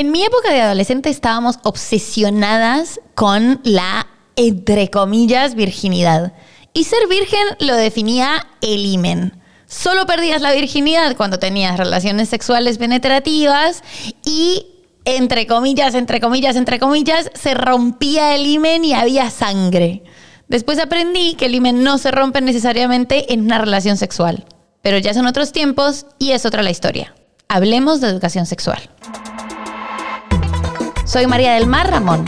En mi época de adolescente estábamos obsesionadas con la, entre comillas, virginidad. Y ser virgen lo definía el imen. Solo perdías la virginidad cuando tenías relaciones sexuales penetrativas y entre comillas, entre comillas, entre comillas, se rompía el imen y había sangre. Después aprendí que el imen no se rompe necesariamente en una relación sexual. Pero ya son otros tiempos y es otra la historia. Hablemos de educación sexual. Soy María del Mar Ramón.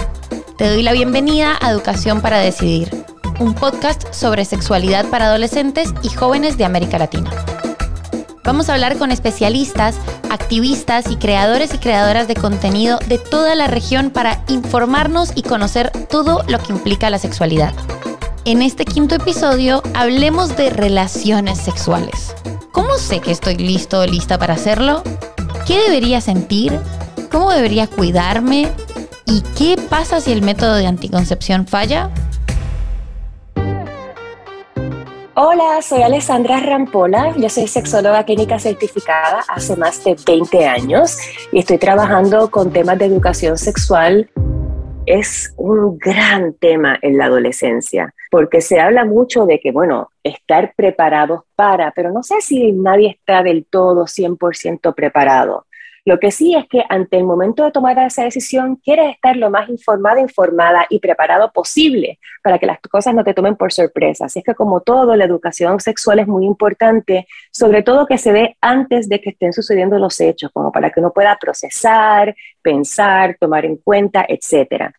Te doy la bienvenida a Educación para Decidir, un podcast sobre sexualidad para adolescentes y jóvenes de América Latina. Vamos a hablar con especialistas, activistas y creadores y creadoras de contenido de toda la región para informarnos y conocer todo lo que implica la sexualidad. En este quinto episodio hablemos de relaciones sexuales. ¿Cómo sé que estoy listo o lista para hacerlo? ¿Qué debería sentir? ¿Cómo debería cuidarme? ¿Y qué pasa si el método de anticoncepción falla? Hola, soy Alessandra Rampola, yo soy sexóloga clínica certificada hace más de 20 años y estoy trabajando con temas de educación sexual. Es un gran tema en la adolescencia, porque se habla mucho de que, bueno, estar preparados para, pero no sé si nadie está del todo 100% preparado. Lo que sí es que ante el momento de tomar esa decisión, quieres estar lo más informada, informada y preparado posible para que las cosas no te tomen por sorpresa. Así es que como todo, la educación sexual es muy importante, sobre todo que se dé antes de que estén sucediendo los hechos, como para que uno pueda procesar, pensar, tomar en cuenta, etc.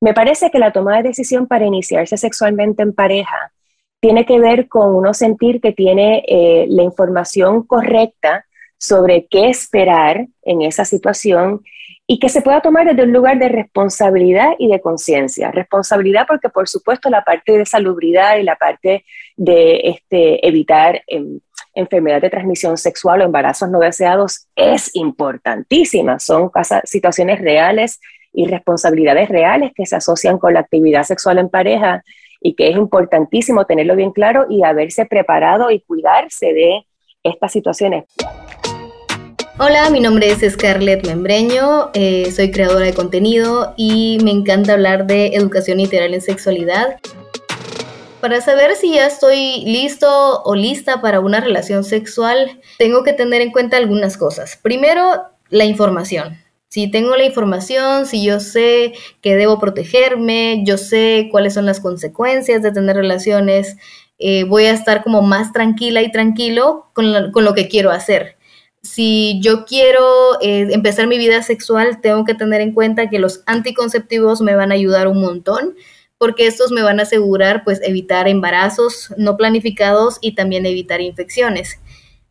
Me parece que la toma de decisión para iniciarse sexualmente en pareja tiene que ver con uno sentir que tiene eh, la información correcta sobre qué esperar en esa situación y que se pueda tomar desde un lugar de responsabilidad y de conciencia. Responsabilidad porque, por supuesto, la parte de salubridad y la parte de este, evitar enfermedad de transmisión sexual o embarazos no deseados es importantísima. Son situaciones reales y responsabilidades reales que se asocian con la actividad sexual en pareja y que es importantísimo tenerlo bien claro y haberse preparado y cuidarse de estas situaciones. Hola, mi nombre es Scarlett Membreño, eh, soy creadora de contenido y me encanta hablar de educación integral en sexualidad. Para saber si ya estoy listo o lista para una relación sexual, tengo que tener en cuenta algunas cosas. Primero, la información. Si tengo la información, si yo sé que debo protegerme, yo sé cuáles son las consecuencias de tener relaciones, eh, voy a estar como más tranquila y tranquilo con, con lo que quiero hacer si yo quiero eh, empezar mi vida sexual, tengo que tener en cuenta que los anticonceptivos me van a ayudar un montón porque estos me van a asegurar pues evitar embarazos no planificados y también evitar infecciones.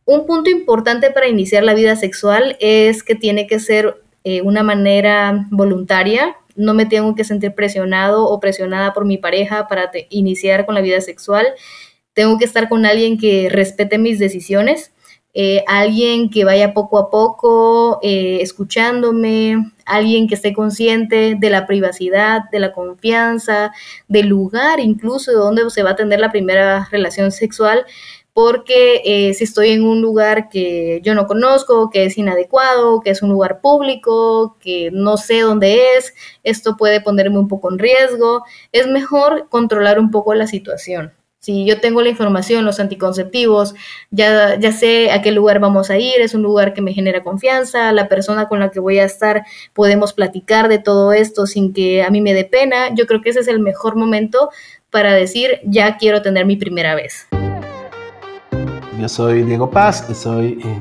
Un punto importante para iniciar la vida sexual es que tiene que ser eh, una manera voluntaria. No me tengo que sentir presionado o presionada por mi pareja para iniciar con la vida sexual. Tengo que estar con alguien que respete mis decisiones eh, alguien que vaya poco a poco eh, escuchándome, alguien que esté consciente de la privacidad, de la confianza, del lugar incluso de donde se va a tener la primera relación sexual, porque eh, si estoy en un lugar que yo no conozco, que es inadecuado, que es un lugar público, que no sé dónde es, esto puede ponerme un poco en riesgo, es mejor controlar un poco la situación. Si yo tengo la información, los anticonceptivos, ya, ya sé a qué lugar vamos a ir, es un lugar que me genera confianza, la persona con la que voy a estar, podemos platicar de todo esto sin que a mí me dé pena, yo creo que ese es el mejor momento para decir, ya quiero tener mi primera vez. Yo soy Diego Paz, soy eh,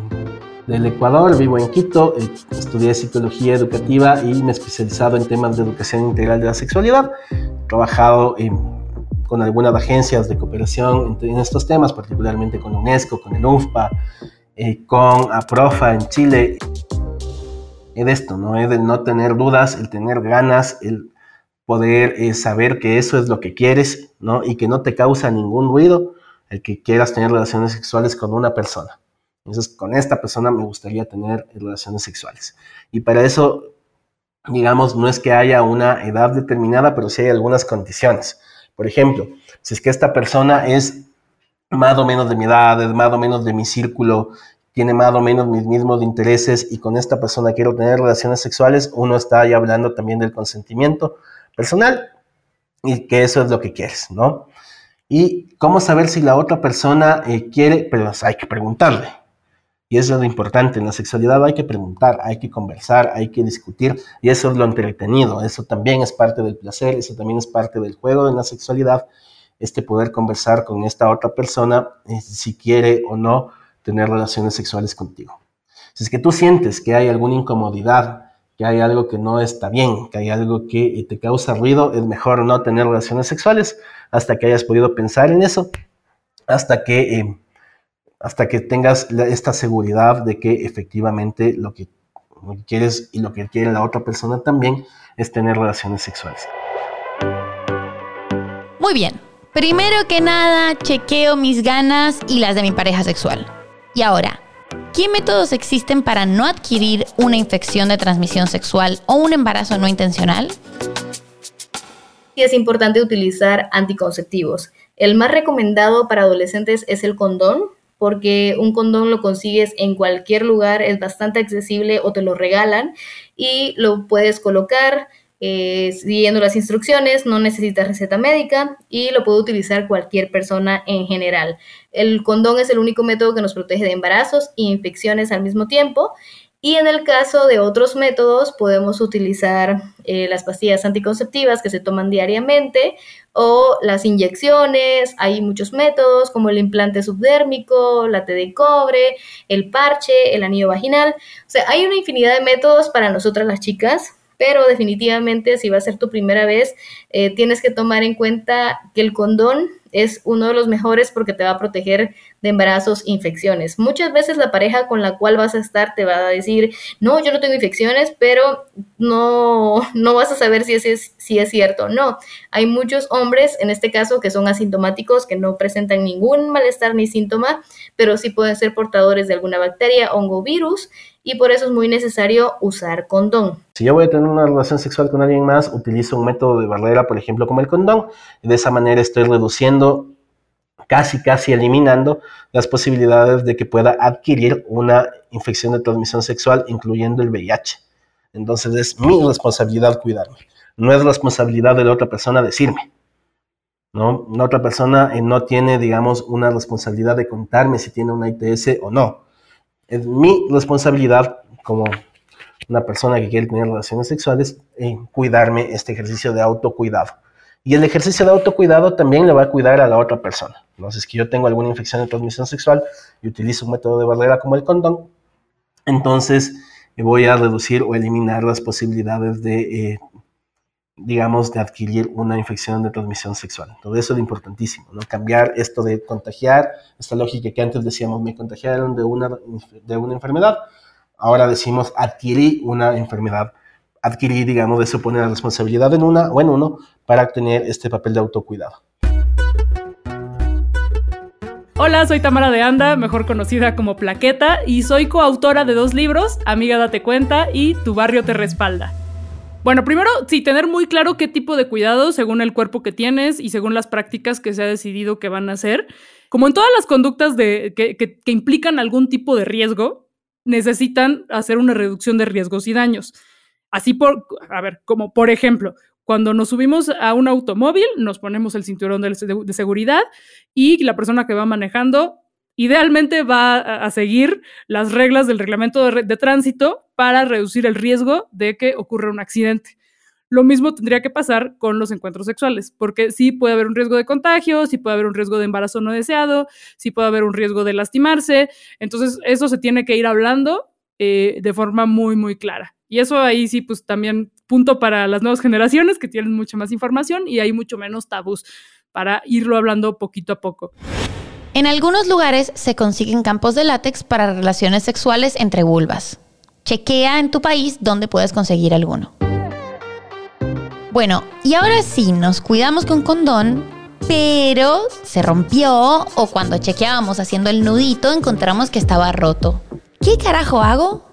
del Ecuador, vivo en Quito, eh, estudié psicología educativa y me he especializado en temas de educación integral de la sexualidad. Trabajado en con algunas agencias de cooperación en, estos temas, particularmente con UNESCO, con el UNFPA, eh, con APROFA en Chile. Es esto, ¿no? Es de no tener dudas, el tener ganas, el poder eh, saber que eso es lo que quieres, ¿no? Y que no te causa ningún ruido el que quieras tener relaciones sexuales con una persona. Entonces, con esta persona me gustaría tener relaciones sexuales. Y para eso, digamos, no es que haya una edad determinada, pero sí hay algunas condiciones. Por ejemplo, si es que esta persona es más o menos de mi edad, es más o menos de mi círculo, tiene más o menos mis mismos intereses y con esta persona quiero tener relaciones sexuales, uno está ahí hablando también del consentimiento personal y que eso es lo que quieres, ¿no? Y cómo saber si la otra persona eh, quiere, pero hay que preguntarle. Y eso es lo importante, en la sexualidad hay que preguntar, hay que conversar, hay que discutir, y eso es lo entretenido, eso también es parte del placer, eso también es parte del juego en la sexualidad, este poder conversar con esta otra persona eh, si quiere o no tener relaciones sexuales contigo. Si es que tú sientes que hay alguna incomodidad, que hay algo que no está bien, que hay algo que eh, te causa ruido, es mejor no tener relaciones sexuales hasta que hayas podido pensar en eso, hasta que, eh, hasta que tengas esta seguridad de que efectivamente lo que, lo que quieres y lo que quiere la otra persona también es tener relaciones sexuales. Muy bien. Primero que nada, chequeo mis ganas y las de mi pareja sexual. Y ahora, ¿qué métodos existen para no adquirir una infección de transmisión sexual o un embarazo no intencional? Es importante utilizar anticonceptivos. El más recomendado para adolescentes es el condón, porque un condón lo consigues en cualquier lugar, es bastante accesible o te lo regalan y lo puedes colocar eh, siguiendo las instrucciones, no necesita receta médica y lo puede utilizar cualquier persona en general. El condón es el único método que nos protege de embarazos e infecciones al mismo tiempo. Y en el caso de otros métodos, podemos utilizar eh, las pastillas anticonceptivas que se toman diariamente o las inyecciones. Hay muchos métodos como el implante subdérmico, la T de cobre, el parche, el anillo vaginal. O sea, hay una infinidad de métodos para nosotras las chicas pero definitivamente si va a ser tu primera vez, eh, tienes que tomar en cuenta que el condón es uno de los mejores porque te va a proteger de embarazos, infecciones. Muchas veces la pareja con la cual vas a estar te va a decir, no, yo no tengo infecciones, pero no, no vas a saber si es, si es cierto no. Hay muchos hombres, en este caso, que son asintomáticos, que no presentan ningún malestar ni síntoma, pero sí pueden ser portadores de alguna bacteria, hongo, virus, y por eso es muy necesario usar condón. Si yo voy a tener una relación sexual con alguien más, utilizo un método de barrera, por ejemplo, como el condón, de esa manera estoy reduciendo casi, casi eliminando las posibilidades de que pueda adquirir una infección de transmisión sexual, incluyendo el VIH. Entonces es mi responsabilidad cuidarme. No es responsabilidad de la otra persona decirme. ¿no? La otra persona eh, no tiene, digamos, una responsabilidad de contarme si tiene una ITS o no. Es mi responsabilidad como una persona que quiere tener relaciones sexuales en cuidarme este ejercicio de autocuidado. Y el ejercicio de autocuidado también le va a cuidar a la otra persona. Entonces, que yo tengo alguna infección de transmisión sexual y utilizo un método de barrera como el condón, entonces voy a reducir o eliminar las posibilidades de, eh, digamos, de adquirir una infección de transmisión sexual. Entonces, eso es importantísimo, ¿no? Cambiar esto de contagiar, esta lógica que antes decíamos, me contagiaron de una, de una enfermedad, ahora decimos adquirí una enfermedad adquirir, digamos, de suponer la responsabilidad en una o en uno para tener este papel de autocuidado. Hola, soy Tamara de Anda, mejor conocida como Plaqueta, y soy coautora de dos libros, Amiga Date Cuenta y Tu Barrio Te Respalda. Bueno, primero, sí, tener muy claro qué tipo de cuidado según el cuerpo que tienes y según las prácticas que se ha decidido que van a hacer. Como en todas las conductas de, que, que implican algún tipo de riesgo, necesitan hacer una reducción de riesgos y daños. Así por, a ver, como por ejemplo, cuando nos subimos a un automóvil, nos ponemos el cinturón de, seguridad y la persona que va manejando idealmente va a, seguir las reglas del reglamento de, tránsito para reducir el riesgo de que ocurra un accidente. Lo mismo tendría que pasar con los encuentros sexuales, porque sí puede haber un riesgo de contagio, sí puede haber un riesgo de embarazo no deseado, sí puede haber un riesgo de lastimarse. Entonces, eso se tiene que ir hablando eh, de forma muy, muy clara. Y eso ahí sí, pues también punto para las nuevas generaciones que tienen mucha más información y hay mucho menos tabús para irlo hablando poquito a poco. En algunos lugares se consiguen campos de látex para relaciones sexuales entre vulvas. Chequea en tu país dónde puedes conseguir alguno. Bueno, y ahora sí, nos cuidamos con condón, pero se rompió o cuando chequeábamos haciendo el nudito encontramos que estaba roto. ¿Qué carajo hago?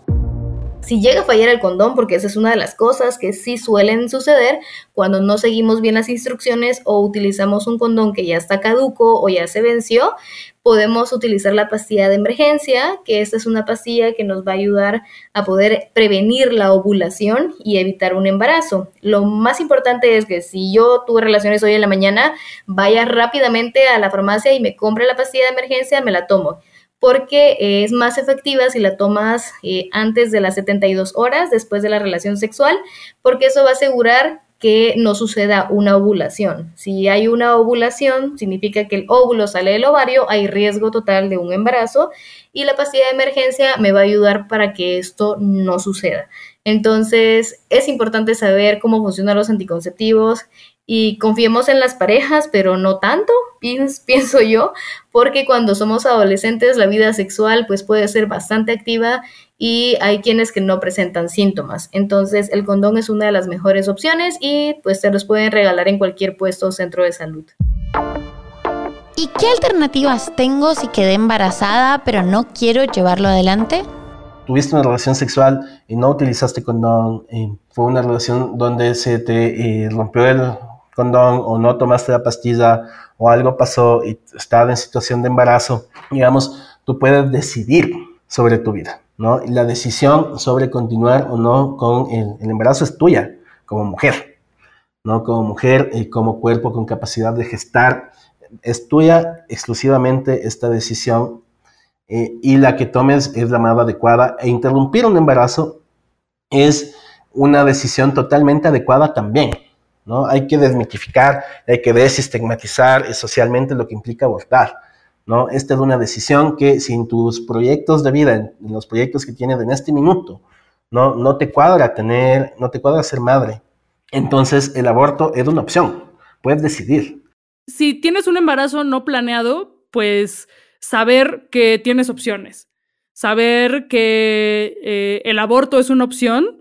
Si llega a fallar el condón, porque esa es una de las cosas que sí suelen suceder cuando no seguimos bien las instrucciones o utilizamos un condón que ya está caduco o ya se venció, podemos utilizar la pastilla de emergencia, que esta es una pastilla que nos va a ayudar a poder prevenir la ovulación y evitar un embarazo. Lo más importante es que si yo tuve relaciones hoy en la mañana, vaya rápidamente a la farmacia y me compre la pastilla de emergencia, me la tomo porque es más efectiva si la tomas eh, antes de las 72 horas después de la relación sexual, porque eso va a asegurar que no suceda una ovulación. Si hay una ovulación, significa que el óvulo sale del ovario, hay riesgo total de un embarazo y la pastilla de emergencia me va a ayudar para que esto no suceda. Entonces, es importante saber cómo funcionan los anticonceptivos y confiemos en las parejas, pero no tanto, pienso yo, porque cuando somos adolescentes la vida sexual pues puede ser bastante activa y hay quienes que no presentan síntomas. Entonces el condón es una de las mejores opciones y pues se los pueden regalar en cualquier puesto o centro de salud. ¿Y qué alternativas tengo si quedé embarazada pero no quiero llevarlo adelante? Tuviste una relación sexual y no utilizaste condón, y fue una relación donde se te eh, rompió el condón o no tomaste la pastilla o algo pasó y estás en situación de embarazo, digamos, tú puedes decidir sobre tu vida. ¿no? La decisión sobre continuar o no con el, embarazo es tuya, como mujer, ¿no? Como mujer y como cuerpo con capacidad de gestar, es tuya exclusivamente esta decisión eh, y la que tomes es la más adecuada. E interrumpir un embarazo es una decisión totalmente adecuada también, ¿no? Hay que desmitificar, hay que desestigmatizar socialmente lo que implica abortar. ¿no? Esta es una decisión que sin tus proyectos de vida, en, los proyectos que tienes en este minuto, no, no te cuadra tener, no te cuadra ser madre. Entonces el aborto es una opción, puedes decidir. Si tienes un embarazo no planeado, pues saber que tienes opciones, saber que eh, el aborto es una opción,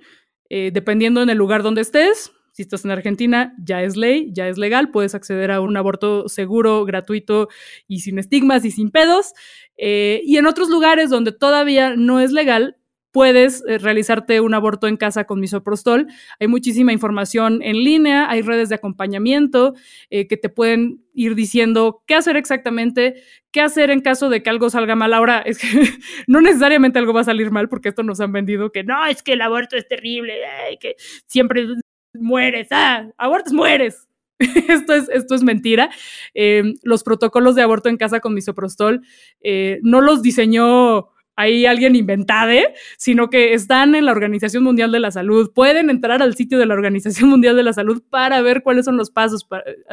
eh, dependiendo en el lugar donde estés, si estás en Argentina, ya es ley, ya es legal, puedes acceder a un aborto seguro, gratuito y sin estigmas y sin pedos. Eh, y en otros lugares donde todavía no es legal, puedes eh, realizarte un aborto en casa con misoprostol. Hay muchísima información en línea, hay redes de acompañamiento eh, que te pueden ir diciendo qué hacer exactamente, qué hacer en caso de que algo salga mal. Ahora, es que no necesariamente algo va a salir mal, porque esto nos han vendido que no, es que el aborto es terrible, que siempre mueres, ah, abortas, mueres. esto, es, esto es mentira. Eh, los protocolos de aborto en casa con misoprostol eh, no los diseñó ahí alguien inventade, sino que están en la Organización Mundial de la Salud. Pueden entrar al sitio de la Organización Mundial de la Salud para ver cuáles son los pasos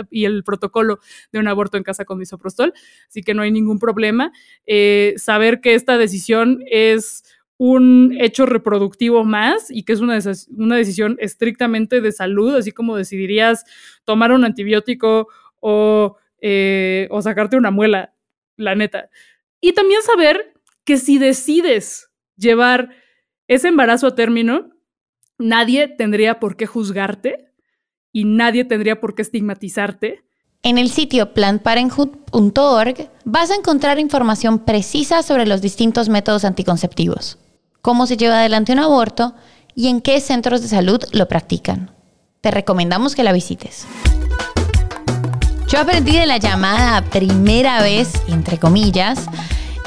y el protocolo de un aborto en casa con misoprostol. Así que no hay ningún problema. Eh, saber que esta decisión es un hecho reproductivo más y que es una, una decisión estrictamente de salud, así como decidirías tomar un antibiótico o, eh, o sacarte una muela, la neta. Y también saber que si decides llevar ese embarazo a término, nadie tendría por qué juzgarte y nadie tendría por qué estigmatizarte. En el sitio plantparenthood.org vas a encontrar información precisa sobre los distintos métodos anticonceptivos cómo se lleva adelante un aborto y en qué centros de salud lo practican. Te recomendamos que la visites. Yo aprendí de la llamada primera vez, entre comillas,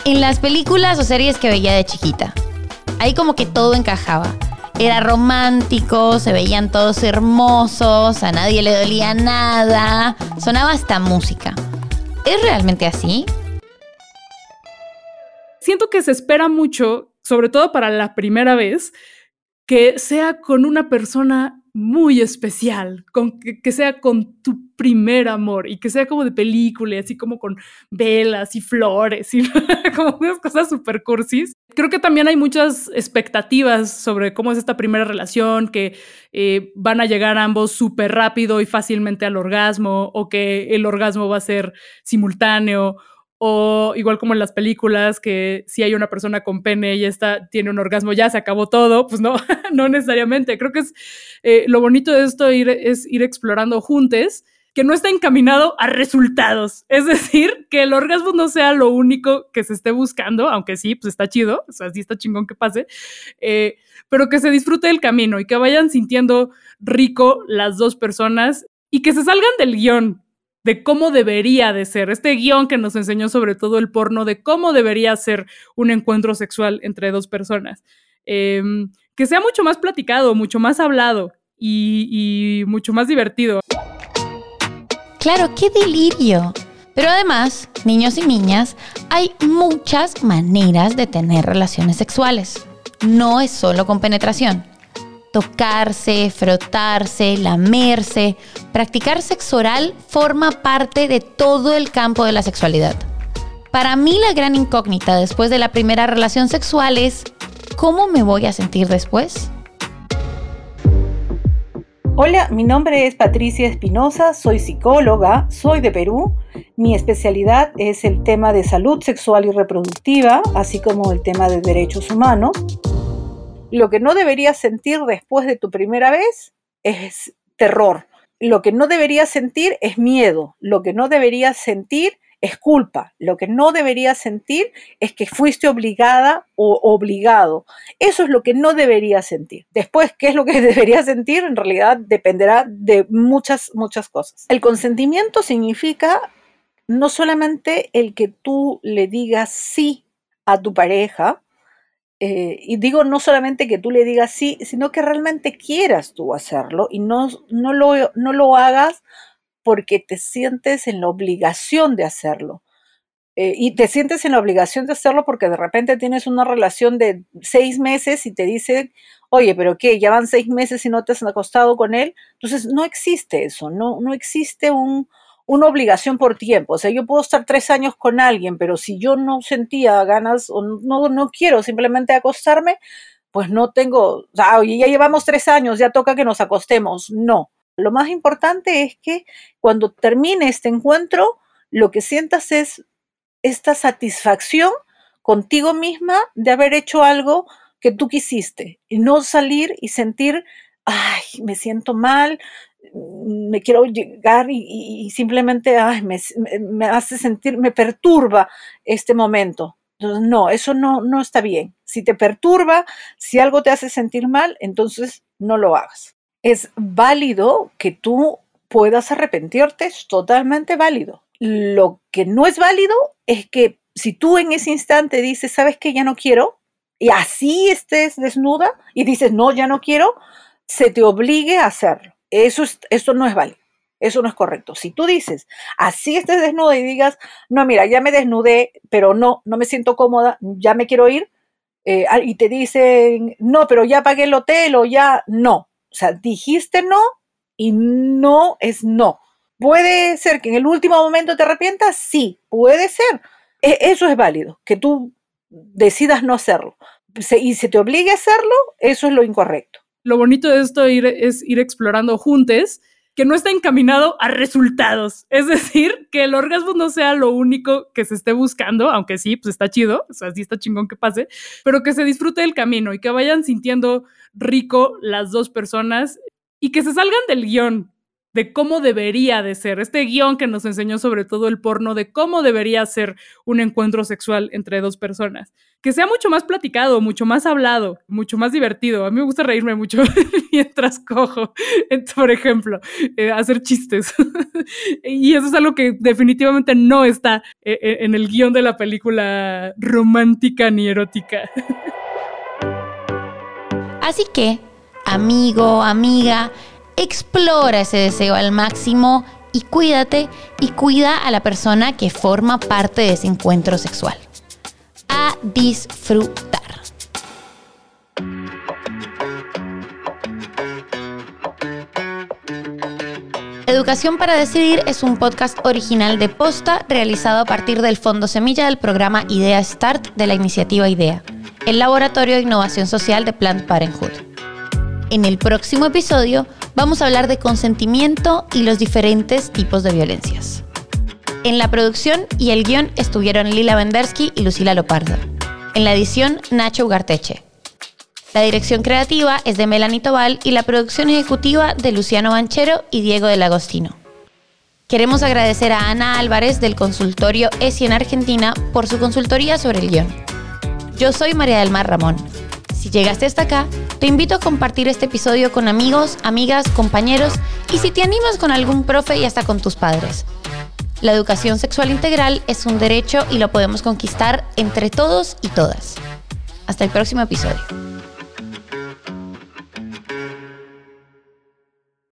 en las películas o series que veía de chiquita. Ahí como que todo encajaba. Era romántico, se veían todos hermosos, a nadie le dolía nada, sonaba hasta música. ¿Es realmente así? Siento que se espera mucho sobre todo para la primera vez, que sea con una persona muy especial, con, que, sea con tu primer amor y que sea como de película, así como con velas y flores y como unas cosas super cursis. Creo que también hay muchas expectativas sobre cómo es esta primera relación, que eh, van a llegar ambos súper rápido y fácilmente al orgasmo o que el orgasmo va a ser simultáneo o igual como en las películas, que si hay una persona con pene y esta tiene un orgasmo, ya se acabó todo, pues no, no necesariamente. Creo que es eh, lo bonito de esto ir, es ir explorando juntos, que no está encaminado a resultados. Es decir, que el orgasmo no sea lo único que se esté buscando, aunque sí, pues está chido, o sea, sí está chingón que pase, eh, pero que se disfrute el camino y que vayan sintiendo rico las dos personas y que se salgan del guion, de cómo debería de ser, este guion que nos enseñó sobre todo el porno, de cómo debería ser un encuentro sexual entre dos personas. Em, que sea mucho más platicado, mucho más hablado y, y mucho más divertido. Claro, qué delirio. Pero además, niños y niñas, hay muchas maneras de tener relaciones sexuales. No es solo con penetración tocarse, frotarse, lamerse, practicar sexo oral forma parte de todo el campo de la sexualidad. Para mí la gran incógnita después de la primera relación sexual es, ¿cómo me voy a sentir después? Hola, mi nombre es Patricia Espinosa, soy psicóloga, soy de Perú. Mi especialidad es el tema de salud sexual y reproductiva, así como el tema de derechos humanos. Lo que no deberías sentir después de tu primera vez es terror. Lo que no deberías sentir es miedo. Lo que no deberías sentir es culpa. Lo que no deberías sentir es que fuiste obligada o obligado. Eso es lo que no deberías sentir. Después, ¿qué es lo que deberías sentir? En realidad dependerá de muchas, muchas cosas. El consentimiento significa no solamente el que tú le digas sí a tu pareja, eh, y digo no solamente que tú le digas sí, sino que realmente quieras tú hacerlo y no, no, lo, no lo hagas porque te sientes en la obligación de hacerlo. Eh, y te sientes en la obligación de hacerlo porque de repente tienes una relación de seis meses y te dicen, oye, pero ¿qué? Ya van seis meses y no te has acostado con él. Entonces, no existe eso, no, no existe un, una obligación por tiempo. O sea, yo puedo estar tres años con alguien, pero si yo no sentía ganas o no, no quiero simplemente acostarme, pues no tengo, o sea, ya llevamos tres años, ya toca que nos acostemos. No. Lo más importante es que cuando termine este encuentro, lo que sientas es esta satisfacción contigo misma de haber hecho algo que tú quisiste y no salir y sentir, ay, me siento mal, me quiero llegar y, simplemente me, hace sentir, me perturba este momento. Entonces, no, eso no, no está bien. Si te perturba, si algo te hace sentir mal, entonces no lo hagas. Es válido que tú puedas arrepentirte, es totalmente válido. Lo que no es válido es que si tú en ese instante dices, sabes que ya no quiero, y así estés desnuda y dices, no, ya no quiero, se te obligue a hacerlo. Eso, es, no es válido. Eso no es correcto. Si tú dices, así estés desnuda y digas, no, mira, ya me desnudé, pero no, no me siento cómoda, ya me quiero ir, eh, y te dicen, no, pero ya pagué el hotel o ya, no. O sea, dijiste no y no es no. ¿Puede ser que en el último momento te arrepientas? Sí, puede ser. E, eso es válido, que tú decidas no hacerlo. y se te obligue a hacerlo, eso es lo incorrecto lo bonito de esto es ir explorando juntos que no está encaminado a resultados. Es decir, que el orgasmo no sea lo único que se esté buscando, aunque sí, pues está chido, o sea, sí está chingón que pase, pero que se disfrute el camino y que vayan sintiendo rico las dos personas y que se salgan del guion, de cómo debería de ser, este guion que nos enseñó sobre todo el porno, de cómo debería ser un encuentro sexual entre dos personas. Que sea mucho más platicado, mucho más hablado, mucho más divertido. A mí me gusta reírme mucho mientras cojo, por ejemplo, eh, hacer chistes. y eso es algo que definitivamente no está eh, eh, en el guion de la película romántica ni erótica. Así que, amigo, amiga, explora ese deseo al máximo y cuídate y cuida a la persona que forma parte de ese encuentro sexual. A disfrutar. Educación para Decidir es un podcast original de Posta realizado a partir del Fondo Semilla del programa Idea Start de la iniciativa IDEA, el Laboratorio de Innovación Social de Planned Parenthood. En el próximo episodio vamos a hablar de consentimiento y los diferentes tipos de violencias. En la producción y el guion estuvieron Lila Vendersky y Lucila Lopardo. En la edición, Nacho Ugarteche. La dirección creativa es de Melanie Tobal y la producción ejecutiva de Luciano Banchero y Diego del Agostino. Queremos agradecer a Ana Álvarez del consultorio ESI en Argentina por su consultoría sobre el guion. Yo soy María del Mar Ramón. Si llegaste hasta acá, te invito a compartir este episodio con amigos, amigas, compañeros y si te animas con algún profe y hasta con tus padres. La educación sexual integral es un derecho y lo podemos conquistar entre todos y todas. Hasta el próximo episodio.